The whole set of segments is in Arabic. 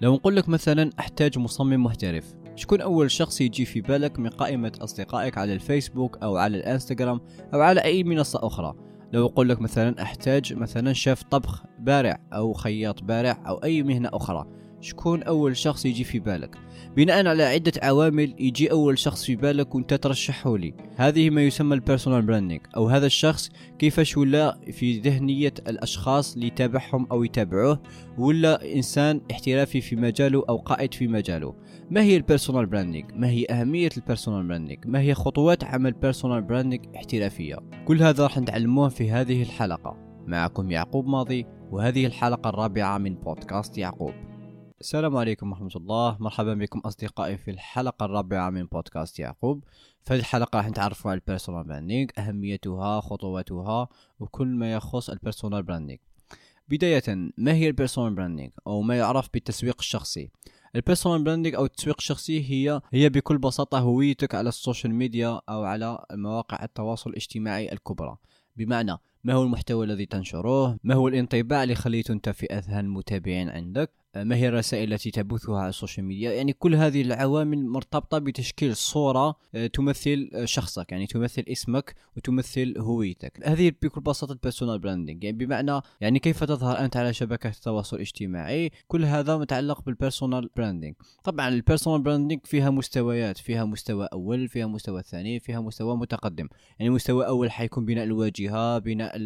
لو نقول لك مثلا أحتاج مصمم محترف شكون أول شخص يجي في بالك من قائمة أصدقائك على الفيسبوك أو على الإنستغرام أو على أي منصة أخرى؟ لو أقول لك مثلا أحتاج مثلا شيف طبخ بارع أو خياط بارع أو أي مهنة أخرى. شكون أول شخص يجي في بالك. بناء على عدة عوامل يجي أول شخص في بالك وأنت ترشحه لي. هذه ما يسمى ال personal branding أو هذا الشخص كيفاش ولا في ذهنية الأشخاص اللي يتابعهم أو يتابعوه ولا إنسان احترافي في مجاله أو قائد في مجاله. ما هي ال personal branding ما هي أهمية ال personal branding ما هي خطوات عمل personal branding احترافية؟ كل هذا راح نتعلموه في هذه الحلقة. معكم يعقوب ماضي وهذه الحلقة الرابعة من بودكاست يعقوب. السلام عليكم ورحمة الله. مرحبا بكم أصدقائي في الحلقة الرابعة من بودكاست يعقوب. في هذه الحلقة راح نتعرف على ال personal branding أهميتها خطواتها وكل ما يخص ال personal branding بداية ما هي ال personal branding أو ما يعرف بالتسويق الشخصي؟ ال personal branding أو التسويق الشخصي هي هي بكل بساطة هويتك على ال social media أو على مواقع التواصل الاجتماعي الكبرى. بمعنى ما هو المحتوى الذي تنشره ما هو الانطباع اللي خليته أنت في أذهان المتابعين عندك؟ ما هي الرسائل التي تبثها على ال social media؟ يعني كل هذه العوامل مرتبطة بتشكيل صورة آه، تمثل آه، شخصك يعني تمثل اسمك وتمثل هويتك. هذه بكل بساطة ال personal branding يعني بمعنى يعني كيف تظهر أنت على شبكة التواصل الاجتماعي؟ كل هذا متعلق بال personal branding طبعا ال personal branding فيها مستويات فيها مستوى أول فيها مستوى ثاني فيها مستوى متقدم. يعني مستوى أول حيكون بناء الواجهة بناء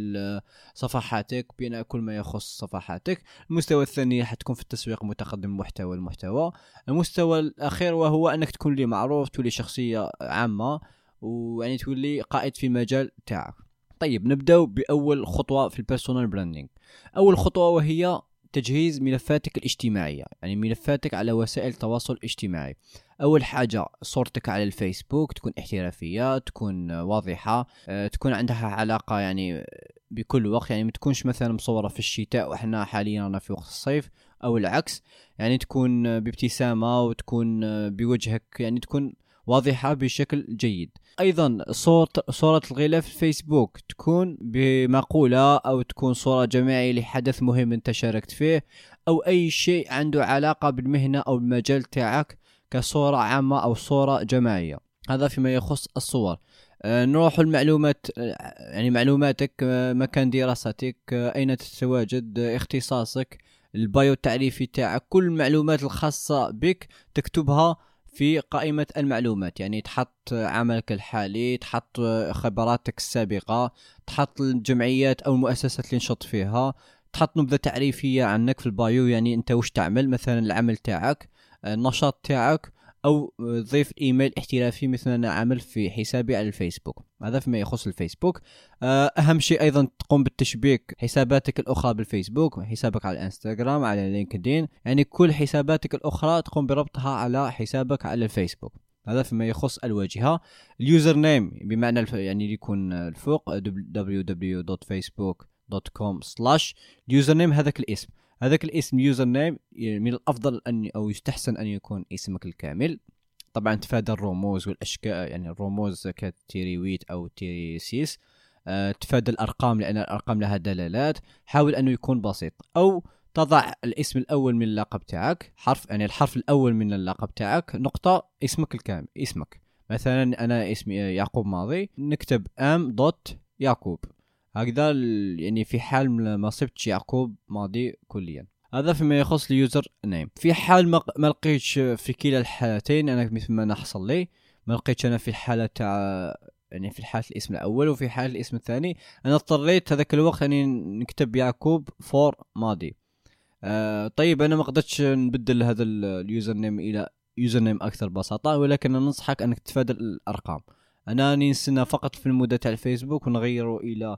صفحاتك بناء كل ما يخص صفحاتك. المستوى الثاني حتكون في التسويق متقدم محتوى المحتوى المستوى الأخير وهو أنك تولي معروف تولي شخصية عامة ويعني تولي قائد في المجال تاعك. طيب نبداو بأول خطوة في ال personal branding أول خطوة وهي تجهيز ملفاتك الاجتماعية يعني ملفاتك على وسائل التواصل الاجتماعي. أول حاجة صورتك على الفيسبوك تكون احترافية تكون واضحة أه تكون عندها علاقة يعني بكل وقت يعني ما تكونش مثلا مصورة في الشتاء وحنا حاليا رانا في وقت الصيف. أو العكس يعني تكون بابتسامة وتكون بوجهك يعني تكون واضحة بشكل جيد. أيضا صورة صورة الغلاف الفيسبوك تكون بمقولة أو تكون صورة جماعية لحدث مهم أنت شاركت فيه أو أي شيء عنده علاقة بالمهنة أو المجال تاعك كصورة عامة أو صورة جماعية. هذا فيما يخص الصور. آه، نروح المعلومات آه، يعني معلوماتك آه، مكان دراستك أين تتواجد اختصاصك البايو التعريفي تاعك كل المعلومات الخاصة بك تكتبها في قائمة المعلومات. يعني تحط عملك الحالي تحط خبراتك السابقة تحط الجمعيات أو المؤسسات اللي نشط فيها تحط نبذة تعريفية عنك في ال bio. يعني أنت وش تعمل؟ مثلا العمل تاعك النشاط تاعك أو ضيف إيميل احترافي مثل أنا عامل في حسابي على الفيسبوك. هذا فيما يخص الفيسبوك. آه، أهم شيء أيضا تقوم بالتشبيك حساباتك الأخرى بالفيسبوك حسابك على الانستغرام على لينكدين. يعني كل حساباتك الأخرى تقوم بربطها على حسابك على الفيسبوك. هذا فيما يخص الواجهة. ال username بمعنى يعني يكون الفوق www.facebook.com slash ال username هذاك الاسم. هذاك الاسم username من الأفضل أن أو يستحسن أن يكون اسمك الكامل. طبعا تفادى الرموز والأشكال يعني الرموز كتيريويت أو تيريسيس أه تفادى الأرقام لأن الأرقام لها دلالات. حاول أنه يكون بسيط. أو تضع الاسم الأول من اللقب تاعك حرف يعني الحرف الأول من اللقب تاعك نقطة اسمك الكامل اسمك. مثلا أنا اسمي يعقوب ماضي نكتب M dot يعقوب. هكذا يعني في حال ما صبتش يعقوب ماضي كليا. هذا فيما يخص ال username. في حال ما لقيتش في كلا الحالتين أنا مثل ما حصل لي ما لقيتش أنا في الحاله تاع يعني في حالة الاسم الأول وفي حالة الاسم الثاني أنا اضطريت هذاك الوقت أني نكتب يعقوب for ماضي. آه طيب أنا ما قدرتش نبدل هذا ال username إلى username أكثر بساطه ولكن ننصحك أنك تتفادى الأرقام. أنا ننسى فقط في المدة تاع الفيسبوك ونغيره إلى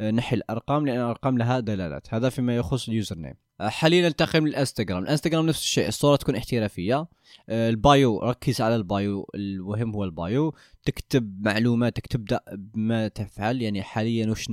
آه، نحي الأرقام لأن الأرقام لها دلالات. هذا فيما يخص ال username آه، حاليا ننتقل من الإنستغرام. الإنستغرام نفس الشيء الصورة تكون احترافية. آه، ال bio ركز على ال bio المهم هو ال bio. تكتب معلوماتك تبدا بما تفعل. يعني حاليا وش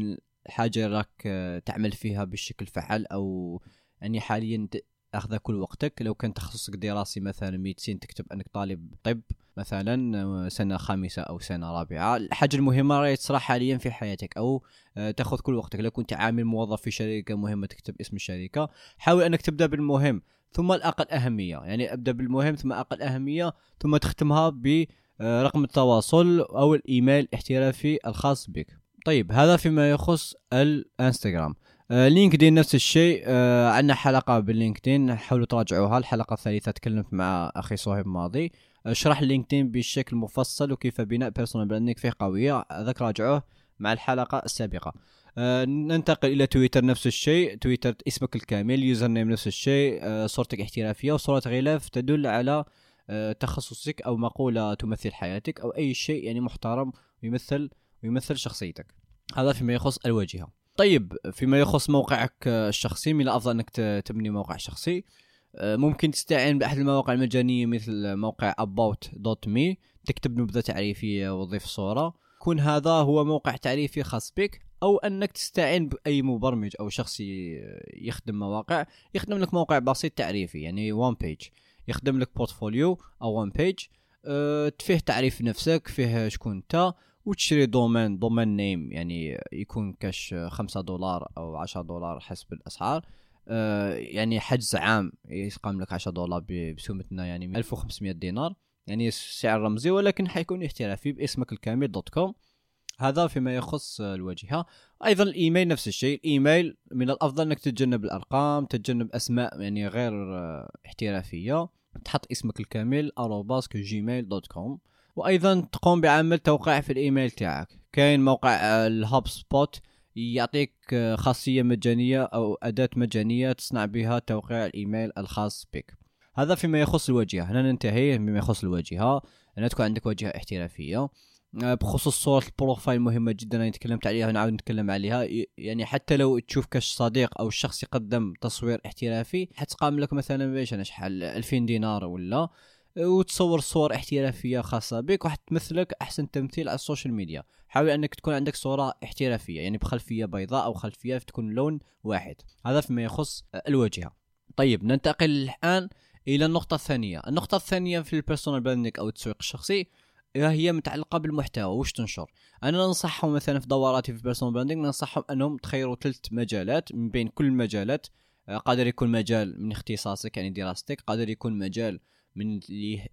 الحاجة راك تعمل فيها بشكل فعال أو يعني حاليا اخذ كل وقتك. لو كان تخصصك دراسي مثلا médecine تكتب أنك طالب طب. مثلا سنة خامسة أو سنة رابعة. الحاجة المهمة راهي تصرى حاليا في حياتك أو آه، تاخذ كل وقتك. لو كنت عامل موظف في شركة مهمة تكتب اسم الشركة حاول أنك تبدأ بالمهم ثم الأقل أهمية. يعني أبدأ بالمهم ثم أقل أهمية ثم تختمها برقم التواصل أو الإيميل الاحترافي الخاص بك. طيب هذا فيما يخص الإنستغرام. آه لينكدين نفس الشيء. آه عندنا حلقة باللينكدين حاولوا تراجعوها الحلقة الثالثة تكلمت مع أخي صهيب ماضي. اشرح اللينكدين بشكل مفصل وكيف بناء personal branding فيه قوية. ذاك راجعوه مع الحلقة السابقة. آه ننتقل إلى تويتر نفس الشيء. تويتر اسمك الكامل username نفس الشيء. آه صورتك احترافية وصورة غلاف تدل على آه تخصصك أو مقولة تمثل حياتك أو أي شيء يعني محترم ويمثل ويمثل شخصيتك. هذا فيما يخص الواجهة. طيب فيما يخص موقعك الشخصي من الأفضل أنك تبني موقع شخصي. ممكن تستعين بأحد المواقع المجانية مثل موقع about.me تكتب نبذة تعريفية وتضيف صورة. يكون هذا هو موقع تعريفي خاص بك أو أنك تستعين بأي مبرمج أو شخص يخدم مواقع. يخدم لك موقع بسيط تعريفي يعني one page يخدم لك portfolio أو one page أه فيه تعريف نفسك فيه شكون أنت وتشري domain domain name يعني يكون كاش خمسة دولار أو عشرة دولار حسب الأسعار. يعني حجز عام يقام لك عشرة دولار بسومتنا يعني 1500 دينار. يعني سعر رمزي ولكن حيكون احترافي باسمك الكامل dot com. هذا فيما يخص الواجهه أيضا الإيميل نفس الشيء. الإيميل من الأفضل إنك تتجنب الأرقام تتجنب أسماء يعني غير احترافية. تحط اسمك الكامل Gmail dot com. وأيضا تقوم بعمل توقيع في الإيميل تاعك. كاين موقع ال HubSpot يعطيك خاصية مجانية أو أداة مجانية تصنع بها توقيع الإيميل الخاص بك. هذا فيما يخص الواجهه هنا ننتهي بما يخص الواجهه ان تكون عندك واجهه احترافية. آه، بخصوص صورة ال profile مهمة جدا. أنا تكلمت عليها ونعاود نتكلم عليها. يعني حتى لو تشوف كاش صديق أو الشخص يقدم تصوير احترافي حتقام لك مثلا باش أنا شحال؟ 2000 دينار ولا؟ وتصور صور احترافية خاصة بك وحتمثلك أحسن تمثيل على ال social media. حاول أنك تكون عندك صورة احترافية يعني بخلفية بيضاء أو خلفية تكون لون واحد. هذا فيما يخص الواجهة طيب ننتقل الآن إلى النقطة الثانية. النقطة الثانية في ال personal branding أو التسويق الشخصي هي متعلقة بالمحتوى وش تنشر؟ أنا ننصحهم مثلا في دوراتي في ال personal branding ننصحهم أنهم تخيروا ثلاث مجالات من بين كل المجالات آه، قادر يكون مجال من اختصاصك يعني دراستك قادر يكون مجال من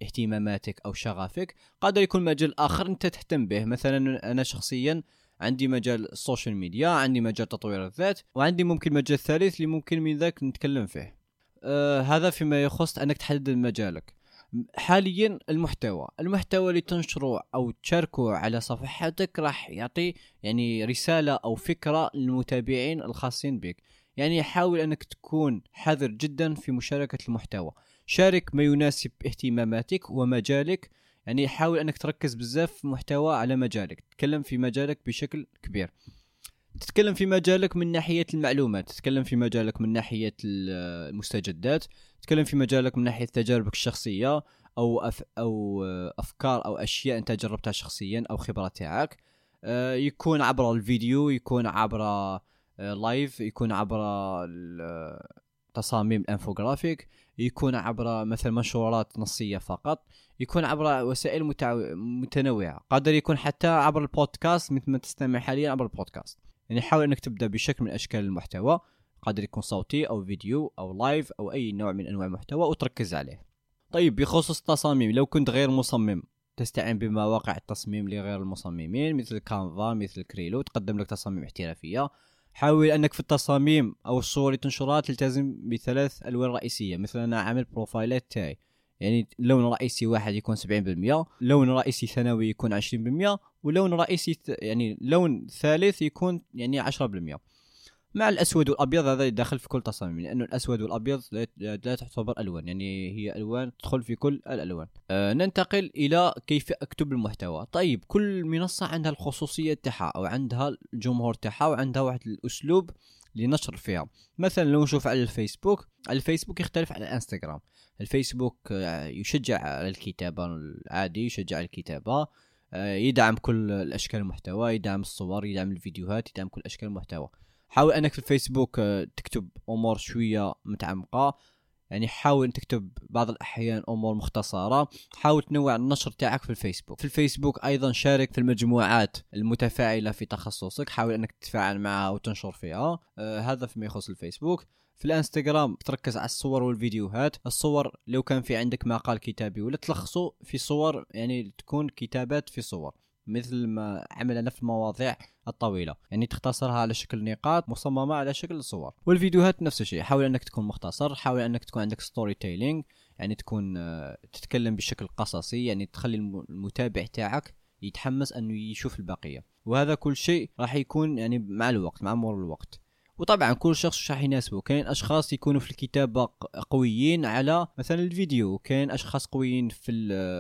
اهتماماتك أو شغفك قادر يكون مجال آخر أنت تهتم به. مثلا أنا شخصيا عندي مجال السوشيال ميديا عندي مجال تطوير الذات وعندي ممكن مجال ثالث اللي ممكن من ذاك نتكلم فيه. آه هذا فيما يخص أنك تحدد مجالك. حاليا المحتوى. المحتوى اللي تنشره أو تشاركه على صفحاتك راح يعطي يعني رسالة أو فكرة للمتابعين الخاصين بك. يعني حاول أنك تكون حذر جدا في مشاركة المحتوى. شارك ما يناسب اهتماماتك ومجالك. يعني حاول أنك تركز بزاف في محتوى على مجالك. تتكلم في مجالك بشكل كبير. تتكلم في مجالك من ناحية المعلومات. تتكلم في مجالك من ناحية المستجدات. تتكلم في مجالك من ناحية تجاربك الشخصية أو أف أو أفكار أو أشياء أنت جربتها شخصيا أو خبرات تاعك. آه، يكون عبر الفيديو يكون عبر live يكون عبر تصاميم الانفوغرافيك يكون عبر مثلا منشورات نصية فقط يكون عبر وسائل متنوعة قادر يكون حتى عبر البودكاست مثل ما تستمع حاليا عبر البودكاست. يعني حاول إنك تبدأ بشكل من أشكال المحتوى قادر يكون صوتي أو فيديو أو live أو أي نوع من أنواع المحتوى وتركز عليه. طيب بخصوص التصاميم لو كنت غير مصمم تستعين بمواقع التصميم لغير المصممين مثل كانفا مثل كريلو تقدم لك تصاميم احترافية. حاول أنك في التصاميم أو الصور اللي تنشرها تلتزم بثلاث ألوان رئيسية. مثل أنا عامل بروفايلات تاعي يعني لون رئيسي واحد يكون 70% لون رئيسي ثانوي يكون 20% ولون رئيسي يعني لون ثالث يكون يعني 10% مع الأسود والأبيض هذا يدخل في كل تصاميم لأنه الأسود والأبيض لا تعتبر ألوان يعني هي ألوان تدخل في كل الألوان. آه ننتقل إلى كيف أكتب المحتوى. طيب كل منصة عندها الخصوصية تاعها أو عندها الجمهور تاعها وعندها واحد الأسلوب لنشر فيها. مثلا لو نشوف على الفيسبوك الفيسبوك يختلف عن الإنستغرام. الفيسبوك آه، يشجع على الكتابة العادي يشجع على الكتابة آه، يدعم كل الأشكال المحتوى يدعم الصور يدعم الفيديوهات يدعم كل أشكال المحتوى. حاول انك في الفيسبوك آه، تكتب امور شوية متعمقه. يعني حاول تكتب بعض الأحيان أمور مختصرة. حاول تنوع النشر تاعك في الفيسبوك. في الفيسبوك أيضا شارك في المجموعات المتفاعلة في تخصصك. حاول إنك تتفاعل معها وتنشر فيها. آه هذا فيما يخص الفيسبوك. في الانستغرام تركز على الصور والفيديوهات. الصور لو كان في عندك مقال كتابي ولا تلخصه في صور يعني تكون كتابات في صور. مثل ما عملنا في المواضيع الطويلة. يعني تختصرها على شكل نقاط مصممة على شكل صور. والفيديوهات نفس الشيء. حاول أنك تكون مختصر حاول أنك تكون عندك storytelling يعني تكون آه، تتكلم بشكل قصصي يعني تخلي المتابع تاعك يتحمس أنه يشوف البقية. وهذا كل شيء راح يكون يعني مع الوقت مع مرور الوقت. وطبعا كل شخص راح يناسبه. كاين أشخاص يكونوا في الكتابه قويين على مثلا الفيديو كاين أشخاص قويين في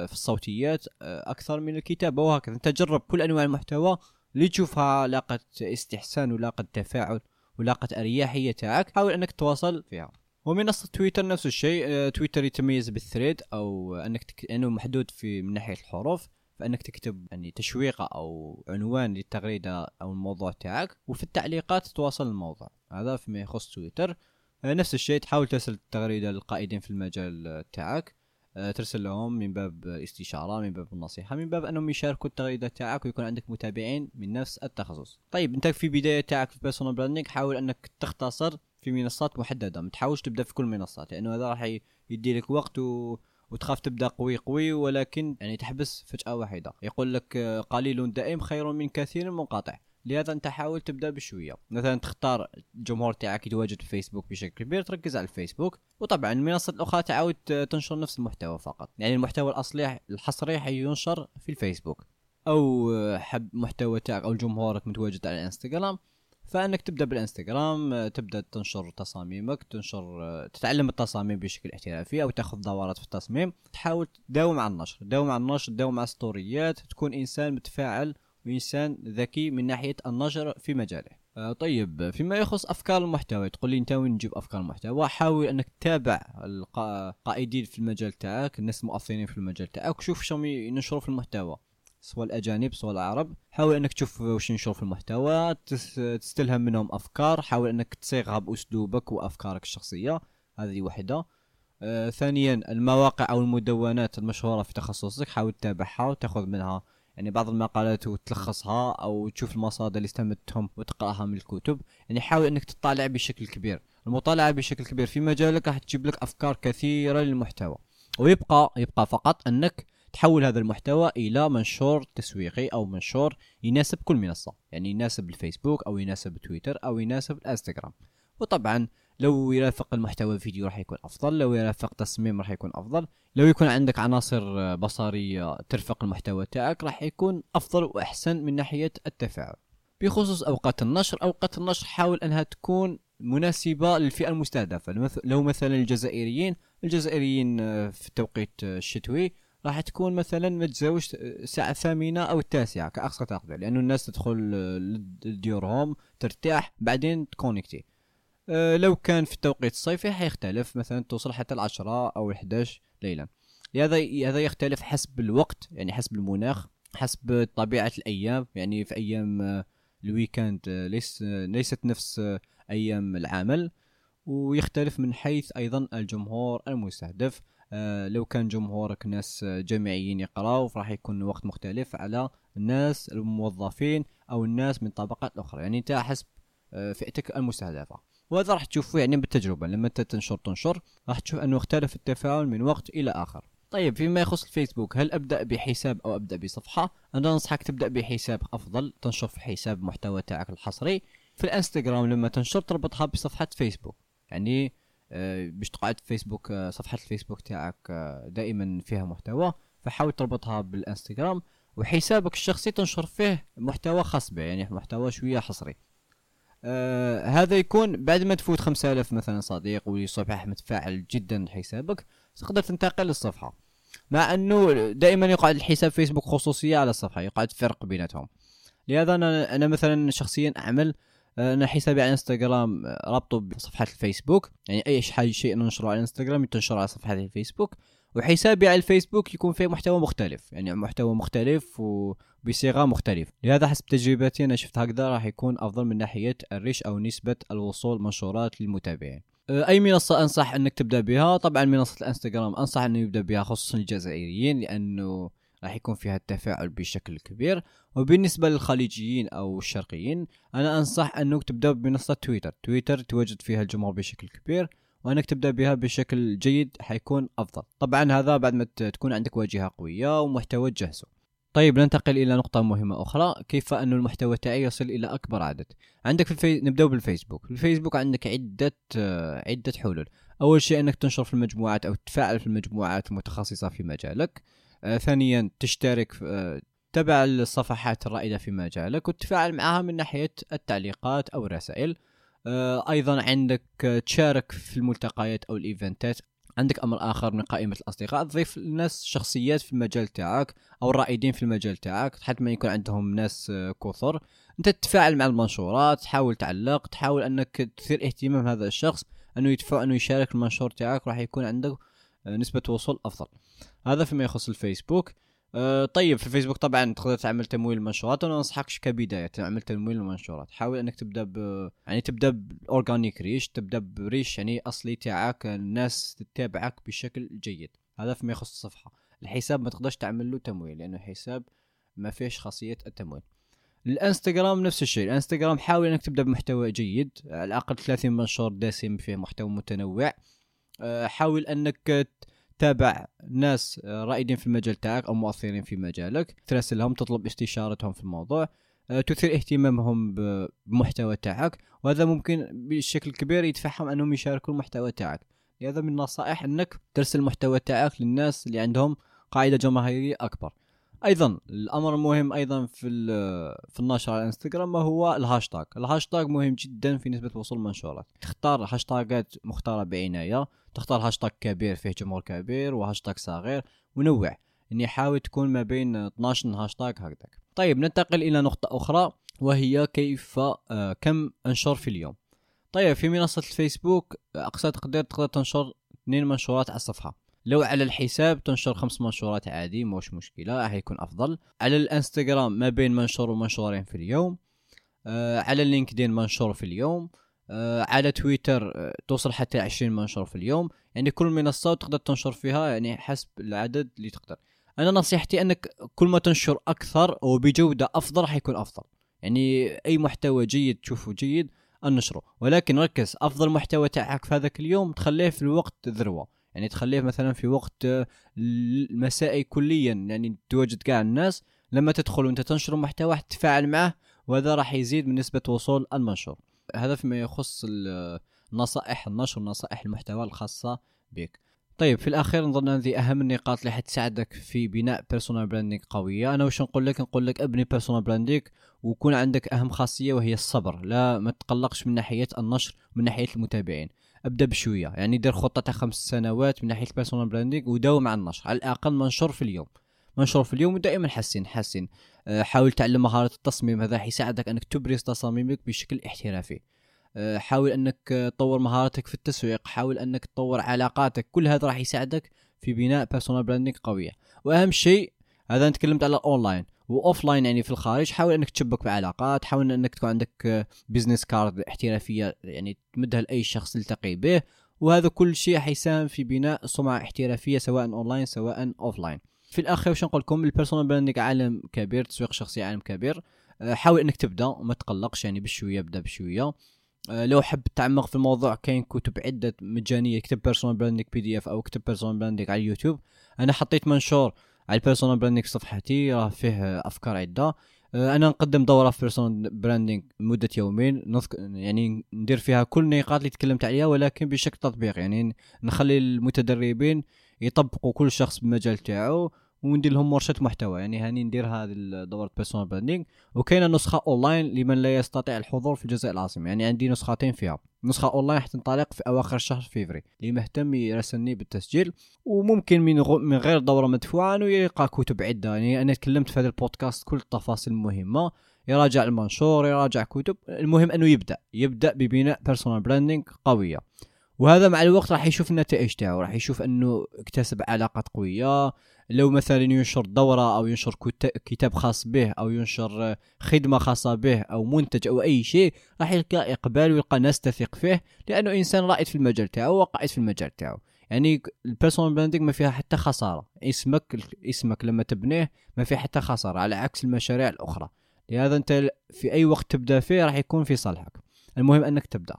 في الصوتيات آه، أكثر من الكتابة وهكذا. أنت جرب كل أنواع المحتوى اللي تشوفها لاقت استحسان ولاقت تفاعل ولاقت أريحية تاعك. حاول أنك تواصل فيها. ومنصة تويتر نفس الشيء آه، تويتر يتميز بالثريد أو أنك تك... أنه محدود في من ناحية الحروف. فإنك تكتب يعني تشويقة أو عنوان للتغريدة أو الموضوع تاعك وفي التعليقات تواصل الموضوع. هذا فيما يخص تويتر. آه، نفس الشيء تحاول ترسل التغريدة للقائدين في المجال تاعك. آه، ترسل لهم من باب الاستشاره من باب النصيحه من باب أنهم يشاركوا التغريدة تاعك ويكون عندك متابعين من نفس التخصص. طيب أنت في بداية تاعك في ال personal branding حاول أنك تختصر في منصات محددة. ما تحاولش تبدأ في كل المنصات لأنه هذا راح يدي لك وقت و وتخاف تبدا قوي قوي ولكن يعني تحبس فجأة واحدة. يقول لك آه، قليل دائم خير من كثير منقطع. لهذا انت حاول تبدا بشوية. مثلا تختار الجمهور تاعك يتواجد في فيسبوك بشكل كبير تركز على الفيسبوك. وطبعا المنصات الأخرى تعاود تنشر نفس المحتوى فقط. يعني المحتوى الأصلي الحصري حينشر في الفيسبوك. أو آه، حب محتوى تاعك أو جمهورك متواجد على الإنستغرام. فانك تبدا بالانستغرام تبدا تنشر تصاميمك تنشر تتعلم التصاميم بشكل احترافي أو تاخذ دورات في التصميم. تحاول تداوم على النشر تداوم على النشر تداوم على الستوريات تكون إنسان متفاعل وإنسان ذكي من ناحية النشر في مجاله. آه طيب فيما يخص أفكار المحتوى تقول لي أنت وين نجيب أفكار المحتوى؟ حاول أنك تتابع القائدين في المجال تاعك الناس المؤثرين في المجال تاعك وشوف شو ينشروا في المحتوى. سواء الأجانب سواء العرب حاول إنك تشوف وش ينشر في المحتوى تستلهم منهم أفكار حاول إنك تصيغها بأسلوبك وأفكارك الشخصية هذه واحدة آه ثانيا المواقع أو المدونات المشهورة في تخصصك حاول تتابعها وتأخذ منها. يعني بعض المقالات وتلخصها أو تشوف المصادر اللي استمدتهم وتقرأها من الكتب. يعني حاول إنك تطالع بشكل كبير. المطالعة بشكل كبير في مجالك راح تجيب لك أفكار كثيرة للمحتوى. ويبقى يبقى فقط إنك تحول هذا المحتوى إلى منشور تسويقي أو منشور يناسب كل منصة. يعني يناسب الفيسبوك أو يناسب تويتر أو يناسب الإنستغرام. وطبعا لو يرافق المحتوى فيديو راح يكون أفضل لو يرافق تصميم راح يكون أفضل لو يكون عندك عناصر بصرية ترفق المحتوى تاعك راح يكون أفضل وأحسن من ناحية التفاعل. بخصوص أوقات النشر أوقات النشر حاول أنها تكون مناسبة للفئة المستهدفة. لو مثلا الجزائريين الجزائريين في التوقيت الشتوي راح تكون مثلا ما تزاوجش الساعة الثامنة أو التاسعة كأقصى تقدير لأنه الناس تدخل لديورهم ترتاح بعدين تكونكتي. أه لو كان في التوقيت الصيفي حيختلف مثلا توصل حتى العشرة أو الحداش ليلا. لهذا هذا يختلف حسب الوقت يعني حسب المناخ حسب طبيعة الأيام. يعني في أيام آه، الويكاند آه، ليس ليست نفس آه، أيام العمل ويختلف من حيث أيضا الجمهور المستهدف. آه، لو كان جمهورك ناس جامعيين يقراوا فراح يكون وقت مختلف على الناس الموظفين أو الناس من طبقات أخرى. يعني أنت حسب آه، فئتك المستهدفة. وهذا راح تشوفه يعني بالتجربة. لما أنت تنشر تنشر راح تشوف أنه اختلف التفاعل من وقت إلى آخر. طيب فيما يخص الفيسبوك هل أبدأ بحساب أو أبدأ بصفحة؟ أنا أنصحك تبدأ بحساب أفضل. تنشر في حساب محتوى تاعك الحصري. في الإنستغرام لما تنشر تربطها بصفحة فيسبوك. يعني آه، باش تقعد فيسبوك آه، صفحه الفيسبوك تاعك آه، دائما فيها محتوى فحاول تربطها بالإنستغرام وحسابك الشخصي تنشر فيه محتوى خاص به يعني محتوى شوية حصري. آه هذا يكون بعد ما تفوت 5000 مثلا صديق ويصبح متفاعل جدا حسابك تقدر تنتقل للصفحة. مع أنه دائما يقعد الحساب فيسبوك خصوصية على الصفحة يقعد فرق بيناتهم. لهذا أنا أنا مثلا شخصيا أعمل أنا حسابي على إنستغرام رابطه بصفحة الفيسبوك. يعني أي حاجة شيء ننشره على إنستغرام تنشر على صفحة الفيسبوك. وحسابي على الفيسبوك يكون فيه محتوى مختلف. يعني محتوى مختلف وبصيغه مختلفة. لهذا حسب تجربتي أنا شفت هكذا راح يكون أفضل من ناحية الريش أو نسبة الوصول منشورات للمتابعين. آه، أي منصة أنصح أنك تبدأ بها؟ طبعا منصة الإنستغرام أنصح أنه يبدأ بها خصوصا الجزائريين لأنه راح يكون فيها التفاعل بشكل كبير. وبالنسبة للخليجيين أو الشرقيين أنا أنصح أنك تبدأ بمنصة تويتر. تويتر تواجد فيها الجمهور بشكل كبير وأنك تبدأ بها بشكل جيد حيكون أفضل. طبعا هذا بعد ما تكون عندك واجهه قوية ومحتوى تجهزه طيب ننتقل إلى نقطة مهمة أخرى كيف أن المحتوى تاعي يصل إلى أكبر عدد؟ عندك في الفي... نبدأ بالفيسبوك. في الفيسبوك عندك عدة عدة حلول. أول شيء أنك تنشر في المجموعات أو تفاعل في المجموعات المتخصصة في مجالك. آه ثانيا تشترك آه تبع الصفحات الرائدة في مجالك وتتفاعل معها من ناحية التعليقات أو الرسائل. آه أيضا عندك تشارك في الملتقيات أو الإيفنتات. عندك أمر آخر من قائمة الأصدقاء. تضيف الناس شخصيات في المجال تاعك أو الرائدين في المجال تاعك حتى ما يكون عندهم ناس آه، كثر. أنت تتفاعل مع المنشورات تحاول تعلق تحاول أنك تثير اهتمام هذا الشخص أنه يدفع أنه يشارك المنشور تاعك راح يكون عندك آه، نسبة وصول أفضل. هذا فيما يخص الفيسبوك. أه طيب في الفيسبوك طبعا تقدر تعمل تمويل المنشورات وأنا انصحكش كبداية تعمل تمويل المنشورات. حاول إنك تبدأ ب يعني تبدأ ب organic reach تبدأ ب reach يعني أصلي تاعك الناس تتابعك بشكل جيد. هذا فيما يخص الصفحة. الحساب ما تقدرش تعمل له تمويل لأنه حساب ما فيش خاصية التمويل. الانستغرام نفس الشيء. الانستغرام حاول إنك تبدأ بمحتوى جيد على الأقل 30 منشور دسم فيه محتوى متنوع. أه حاول إنك تابع ناس رائدين في المجال تاعك أو مؤثرين في مجالك تراسلهم تطلب استشارتهم في الموضوع آه، تثير اهتمامهم بمحتوى تاعك وهذا ممكن بشكل كبير يدفعهم أنهم يشاركوا المحتوى تاعك. لهذا من النصائح إنك ترسل المحتوى تاعك للناس اللي عندهم قاعدة جماهيرية أكبر. أيضا الأمر المهم أيضا في في النشر على الانستغرام هو ال hashtag ال hashtag مهم جدا في نسبة وصول المنشورات. تختار هاشتاجات مختارة بعناية تختار هاشتاج كبير فيه جمهور كبير وهاشتاج صغير ونوع. اني حاول تكون ما بين 12 هاشتاج هكذاك. طيب ننتقل إلى نقطة أخرى وهي كيف آه كم انشر في اليوم. طيب في منصة الفيسبوك أقصى تقدير تقدر تنشر اثنين منشورات على الصفحة. لو على الحساب تنشر خمس منشورات عادي موش مشكلة هيكون أفضل. على الإنستغرام ما بين منشور ومنشورين في اليوم. آه على اللينكدين منشور في اليوم. آه على تويتر آه توصل حتى 20 منشور في اليوم. يعني كل منصة تقدر تنشر فيها يعني حسب العدد اللي تقدر. أنا نصيحتي أنك كل ما تنشر أكثر وبجوده أفضل راح يكون أفضل. يعني أي محتوى جيد تشوفه جيد انشره. ولكن ركز أفضل محتوى تاعك في هذاك اليوم تخليه في الوقت الذروه يعني تخليه مثلا في وقت آه، المسائي كليا. يعني تواجد كاع الناس لما تدخل وانت تنشر محتوى تتفاعل معه وهذا راح يزيد من نسبة وصول المنشور. هذا فيما يخص نصائح النشر نصائح المحتوى الخاصة بك. طيب في الأخير نظن هذه أهم النقاط اللي حتساعدك في بناء personal branding قوية. أنا واش نقول لك؟ نقول لك أبني personal branding ويكون عندك أهم خاصية وهي الصبر. لا ما تقلقش من ناحية النشر من ناحية المتابعين. أبدأ بشوية. يعني دير خطه تاع خمس سنوات من ناحية ال personal branding وداوم على النشر. على الأقل منشور في اليوم. منشور في اليوم ودائما حسن حسن أه حاول تعلم مهارة التصميم. هذا حيساعدك أنك تبرز تصاميمك بشكل احترافي. أه حاول أنك تطور مهاراتك في التسويق. حاول أنك تطور علاقاتك. كل هذا راح يساعدك في بناء personal branding قوية. وأهم شيء هذا نتكلمت على ال online و offline يعني في الخارج حاول إنك تشبك بعلاقات حاول إنك تكون عندك business card احترافية يعني تمدها لأي شخص تلتقي به وهذا كل شيء حيساهم في بناء سمعة احترافية سواء اونلاين سواء offline في الأخير واش نقول لكم؟ ال personal branding عالم كبير تسويق شخصي عالم كبير. آه، حاول إنك تبدأ وما تقلقش يعني بشوية ابدأ بشوية. آه، لو حب تعمق في الموضوع كاين كتب عدة مجانية اكتب personal branding PDF أو اكتب personal branding على اليوتيوب. أنا حطيت منشور على ال personal branding صفحتي راه فيه أفكار عدة. آه، أنا نقدم دورة في personal branding لمده يومين. يعني ندير فيها كل النقاط اللي تكلمت عليها ولكن بشكل تطبيقي. يعني نخلي المتدربين يطبقوا كل شخص بالمجال تاعو. وندير لهم ورشه محتوى. يعني هاني ندير هذه دوره personal branding وكاينة نسخة اونلاين لمن لا يستطيع الحضور في الجزائر العاصمة. يعني عندي نسختين فيها. نسخة اونلاين حتنطلق في أواخر شهر فيفري. اللي مهتم يراسلني بالتسجيل. وممكن من غ... من غير دورة مدفوعة إنه يلقى كتب عدة. يعني أنا تكلمت في هذا البودكاست كل التفاصيل المهمة. يراجع المنشور يراجع كتب. المهم إنه يبدأ. يبدأ ببناء personal branding قوية. وهذا مع الوقت راح يشوف النتائج تاعو. راح يشوف إنه اكتسب علاقات قوية. لو مثلا ينشر دورة أو ينشر كتاب خاص به أو ينشر خدمة خاصة به أو منتج أو أي شيء راح يلقى إقبال ويلقى ناس تثق فيه لأنه إنسان رائد في المجال تاعو وقائد في المجال تاعو يعني ال personal branding ما فيها حتى خسارة. اسمك اسمك لما تبنيه ما فيه حتى خسارة على عكس المشاريع الأخرى. لهذا أنت في أي وقت تبدأ فيه راح يكون في صالحك. المهم أنك تبدأ.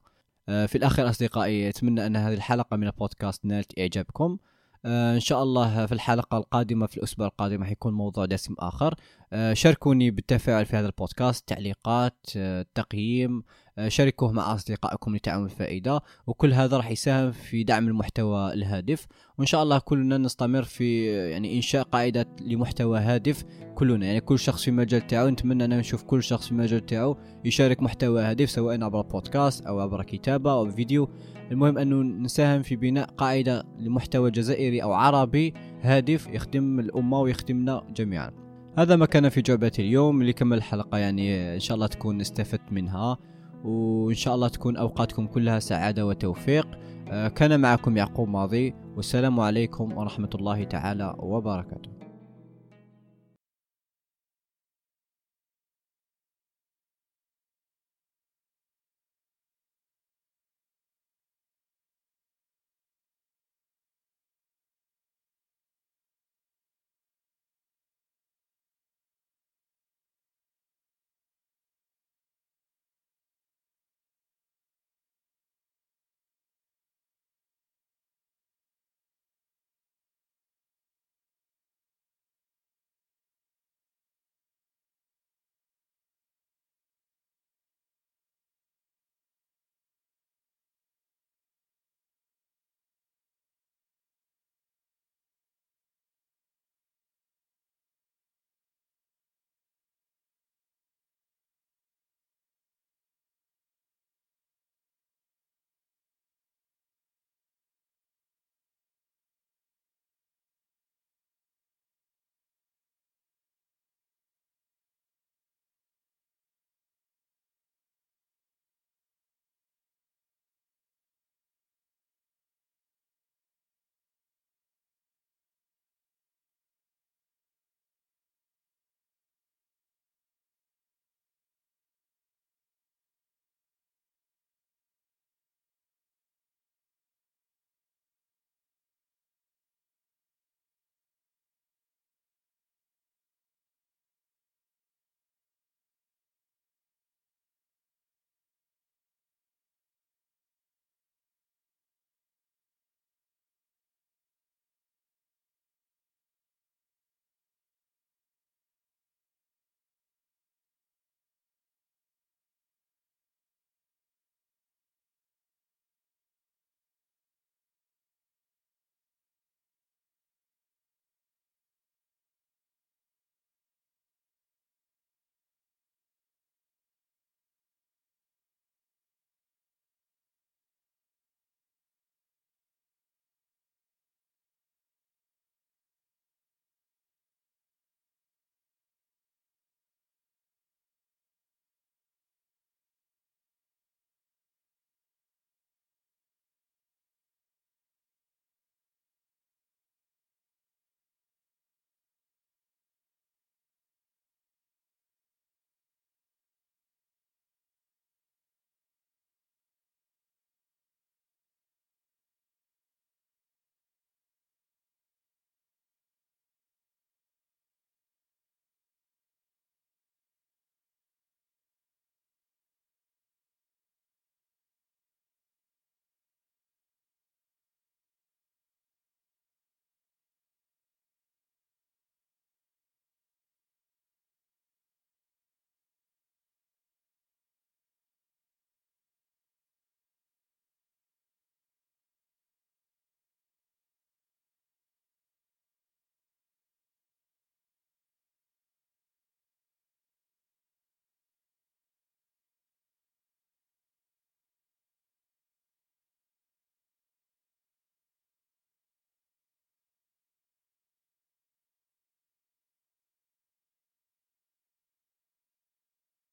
آه، في الأخير أصدقائي أتمنى أن هذه الحلقة من البودكاست نالت إعجابكم. آه، إن شاء الله في الحلقة القادمة في الأسبوع القادم حيكون موضوع دسم آخر. آه، شاركوني بالتفاعل في هذا البودكاست تعليقات آه، تقييم شاركوه مع أصدقائكم لتعم الفائدة وكل هذا راح يساهم في دعم المحتوى الهادف. وإن شاء الله كلنا نستمر في يعني إنشاء قاعدة لمحتوى هادف كلنا. يعني كل شخص في المجال تاعو نتمنى ان نشوف كل شخص في المجال تاعو يشارك محتوى هادف سواء عبر بودكاست أو عبر كتابة أو فيديو. المهم أنه نساهم في بناء قاعدة لمحتوى جزائري أو عربي هادف يخدم الأمة ويخدمنا جميعا. هذا ما كان في جعبة اليوم لكمل الحلقة يعني إن شاء الله تكون استفدت منها وإن شاء الله تكون أوقاتكم كلها سعادة وتوفيق. آه، كان معكم يعقوب ماضي والسلام عليكم ورحمة الله تعالى وبركاته.